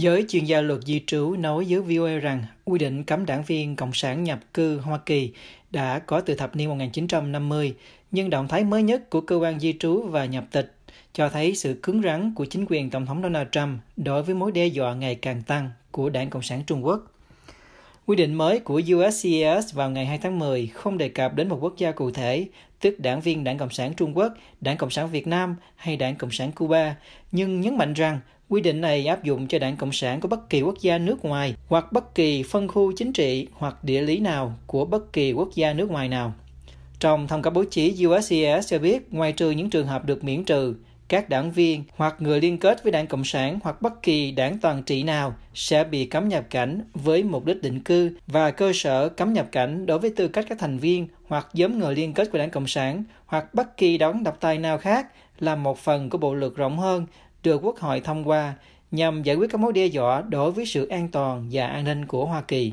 Giới chuyên gia luật di trú nói với VOA rằng quy định cấm đảng viên Cộng sản nhập cư Hoa Kỳ đã có từ thập niên 1950, nhưng động thái mới nhất của cơ quan di trú và nhập tịch cho thấy sự cứng rắn của chính quyền Tổng thống Donald Trump đối với mối đe dọa ngày càng tăng của Đảng Cộng sản Trung Quốc. Quy định mới của USCIS vào ngày 2 tháng 10 không đề cập đến một quốc gia cụ thể, tức đảng viên Đảng Cộng sản Trung Quốc, Đảng Cộng sản Việt Nam hay Đảng Cộng sản Cuba, nhưng nhấn mạnh rằng quy định này áp dụng cho Đảng Cộng sản của bất kỳ quốc gia nước ngoài hoặc bất kỳ phân khu chính trị hoặc địa lý nào của bất kỳ quốc gia nước ngoài nào. Trong thông cáo báo chí, USCIS cho biết ngoài trừ những trường hợp được miễn trừ, các đảng viên hoặc người liên kết với đảng Cộng sản hoặc bất kỳ đảng toàn trị nào sẽ bị cấm nhập cảnh với mục đích định cư và cơ sở cấm nhập cảnh đối với tư cách các thành viên hoặc giống người liên kết của đảng Cộng sản hoặc bất kỳ đón độc tài nào khác là một phần của bộ luật rộng hơn được Quốc hội thông qua nhằm giải quyết các mối đe dọa đối với sự an toàn và an ninh của Hoa Kỳ.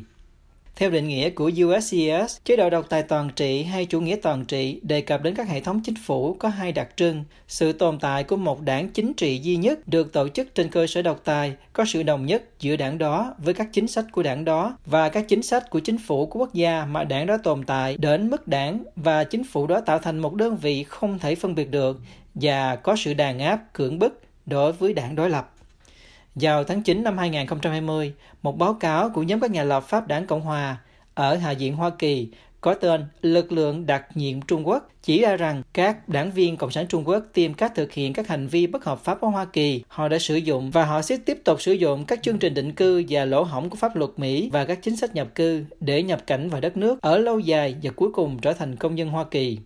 Theo định nghĩa của USCIS, chế độ độc tài toàn trị hay chủ nghĩa toàn trị đề cập đến các hệ thống chính phủ có hai đặc trưng. Sự tồn tại của một đảng chính trị duy nhất được tổ chức trên cơ sở độc tài, có sự đồng nhất giữa đảng đó với các chính sách của đảng đó và các chính sách của chính phủ của quốc gia mà đảng đó tồn tại đến mức đảng và chính phủ đó tạo thành một đơn vị không thể phân biệt được và có sự đàn áp, cưỡng bức đối với đảng đối lập. Vào tháng 9 năm 2020, một báo cáo của nhóm các nhà lập pháp đảng Cộng Hòa ở Hạ viện Hoa Kỳ có tên Lực lượng đặc nhiệm Trung Quốc chỉ ra rằng các đảng viên Cộng sản Trung Quốc tìm cách thực hiện các hành vi bất hợp pháp ở Hoa Kỳ. Họ đã sử dụng và họ sẽ tiếp tục sử dụng các chương trình định cư và lỗ hổng của pháp luật Mỹ và các chính sách nhập cư để nhập cảnh vào đất nước ở lâu dài và cuối cùng trở thành công dân Hoa Kỳ.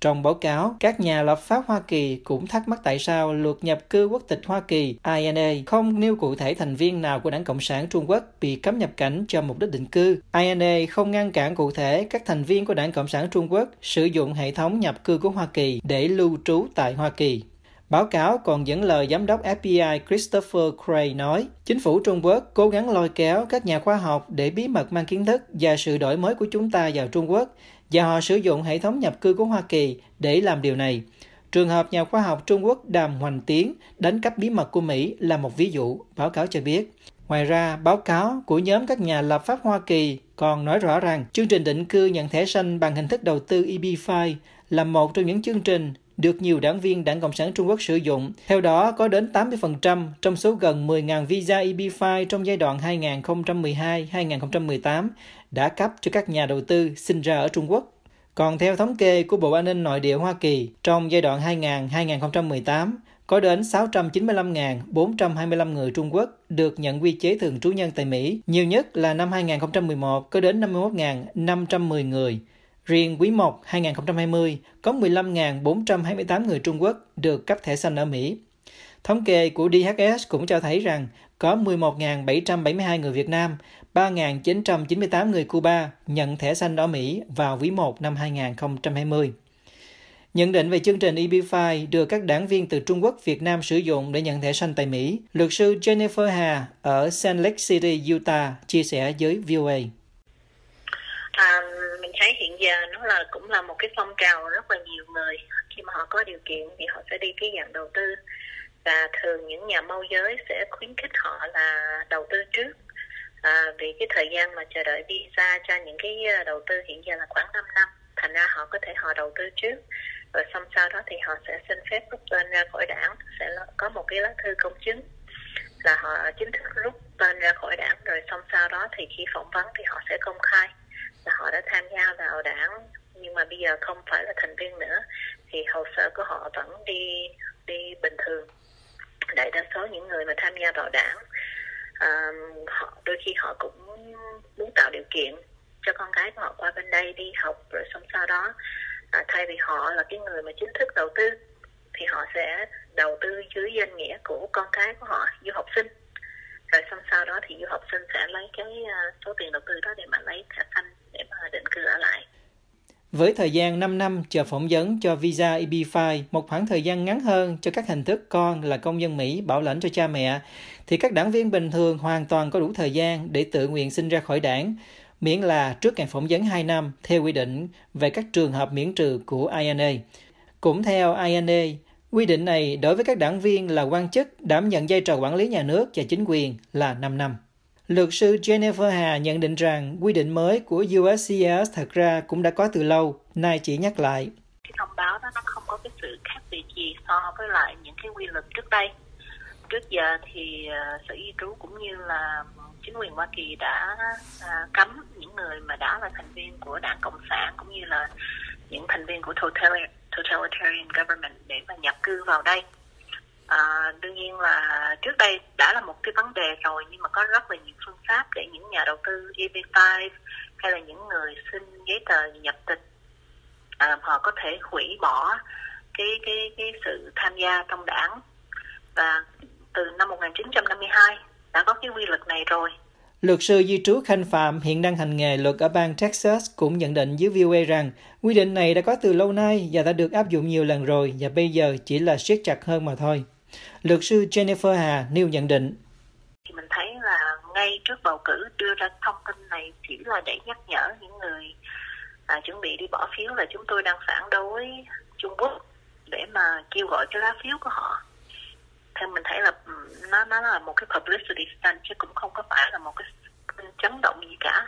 Trong báo cáo, các nhà lập pháp Hoa Kỳ cũng thắc mắc tại sao luật nhập cư quốc tịch Hoa Kỳ INA không nêu cụ thể thành viên nào của Đảng Cộng sản Trung Quốc bị cấm nhập cảnh cho mục đích định cư. INA không ngăn cản cụ thể các thành viên của Đảng Cộng sản Trung Quốc sử dụng hệ thống nhập cư của Hoa Kỳ để lưu trú tại Hoa Kỳ. Báo cáo còn dẫn lời giám đốc FBI Christopher Cray nói, chính phủ Trung Quốc cố gắng lôi kéo các nhà khoa học để bí mật mang kiến thức và sự đổi mới của chúng ta vào Trung Quốc và họ sử dụng hệ thống nhập cư của Hoa Kỳ để làm điều này. Trường hợp nhà khoa học Trung Quốc Đàm Hoành Tiến đánh cắp bí mật của Mỹ là một ví dụ, báo cáo cho biết. Ngoài ra, báo cáo của nhóm các nhà lập pháp Hoa Kỳ còn nói rõ rằng chương trình định cư nhận thẻ xanh bằng hình thức đầu tư EB-5 là một trong những chương trình được nhiều đảng viên Đảng Cộng sản Trung Quốc sử dụng. Theo đó, có đến 80% trong số gần 10.000 visa EB-5 trong giai đoạn 2012-2018 đã cấp cho các nhà đầu tư sinh ra ở Trung Quốc. Còn theo thống kê của Bộ An ninh Nội địa Hoa Kỳ, trong giai đoạn 2000-2018, có đến 695.425 người Trung Quốc được nhận quy chế thường trú nhân tại Mỹ. Nhiều nhất là năm 2011 có đến 51.510 người. Riêng quý 1 2020 có 15.428 người Trung Quốc được cấp thẻ xanh ở Mỹ. Thống kê của DHS cũng cho thấy rằng có 11.772 người Việt Nam, 3.998 người Cuba nhận thẻ xanh ở Mỹ vào quý 1 năm 2020. Nhận định về chương trình EB5 được các đảng viên từ Trung Quốc, Việt Nam sử dụng để nhận thẻ xanh tại Mỹ, luật sư Jennifer Hà ở Salt Lake City, Utah chia sẻ với VOA. À, mình thấy hiện giờ nó là cũng là một cái phong trào rất là nhiều người. Khi mà họ có điều kiện thì họ sẽ đi cái dạng đầu tư. Và thường những nhà môi giới sẽ khuyến khích họ là đầu tư trước. À, vì cái thời gian mà chờ đợi visa cho những cái ờ, đầu tư hiện giờ là khoảng 5 năm. Thành ra họ có thể họ đầu tư trước. Rồi xong sau đó thì họ sẽ xin phép rút tên ra khỏi đảng. Sẽ có một cái lá thư công chứng là họ chính thức rút tên ra khỏi đảng. Rồi xong sau đó thì khi phỏng vấn thì họ sẽ công khai là họ đã tham gia vào đảng nhưng mà bây giờ không phải là thành viên nữa thì hồ sơ của họ vẫn đi đi bình thường. Đại đa số những người mà tham gia vào đảng à, họ đôi khi họ cũng muốn tạo điều kiện cho con cái của họ qua bên đây đi học rồi xong sau đó à, thay vì họ là cái người mà chính thức đầu tư thì họ sẽ đầu tư dưới danh nghĩa của con cái của họ du học sinh. Rồi xong sau đó thì du học sinh sẽ lấy cái à, số tiền đầu tư đó để mà lấy thẻ xanh để mà định cư ở lại với thời gian 5 năm chờ phỏng vấn cho visa EB5, một khoảng thời gian ngắn hơn cho các hình thức con là công dân Mỹ bảo lãnh cho cha mẹ, thì các đảng viên bình thường hoàn toàn có đủ thời gian để tự nguyện sinh ra khỏi đảng, miễn là trước ngày phỏng vấn 2 năm theo quy định về các trường hợp miễn trừ của INA. Cũng theo INA, Quy định này đối với các đảng viên là quan chức đảm nhận vai trò quản lý nhà nước và chính quyền là 5 năm. Luật sư Jennifer Hà nhận định rằng quy định mới của USCIS thật ra cũng đã có từ lâu, nay chỉ nhắc lại. Cái thông báo đó nó không có cái sự khác biệt gì so với lại những cái quy luật trước đây. Trước giờ thì ờ, Sở y trú cũng như là chính quyền Hoa Kỳ đã ờ, cấm những người mà đã là thành viên của đảng Cộng sản cũng như là những thành viên của totalitarian government để mà nhập cư vào đây à, đương nhiên là trước đây đã là một cái vấn đề rồi nhưng mà có rất là nhiều phương pháp để những nhà đầu tư EB5 hay là những người xin giấy tờ nhập tịch à, họ có thể hủy bỏ cái cái cái sự tham gia trong đảng và từ năm 1952 đã có cái quy luật này rồi Luật sư di trú Khanh Phạm hiện đang hành nghề luật ở bang Texas cũng nhận định với VOA rằng quy định này đã có từ lâu nay và đã được áp dụng nhiều lần rồi và bây giờ chỉ là siết chặt hơn mà thôi. Luật sư Jennifer Hà nêu nhận định. Mình thấy là ngay trước bầu cử đưa ra thông tin này chỉ là để nhắc nhở những người à, chuẩn bị đi bỏ phiếu là chúng tôi đang phản đối Trung Quốc để mà kêu gọi cái lá phiếu của họ theo mình thấy là ừ, nó nó là một cái publicity stunt chứ cũng không có phải là một cái chấn động gì cả.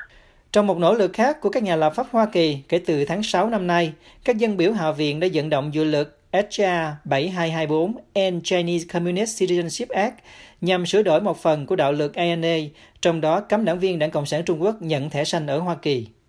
Trong một nỗ lực khác của các nhà lập pháp Hoa Kỳ, kể từ tháng 6 năm nay, các dân biểu Hạ viện đã vận động dự luật HR 7224 End Chinese Communist Citizenship Act nhằm sửa đổi một phần của đạo luật ANA, trong đó cấm đảng viên Đảng Cộng sản Trung Quốc nhận thẻ xanh ở Hoa Kỳ.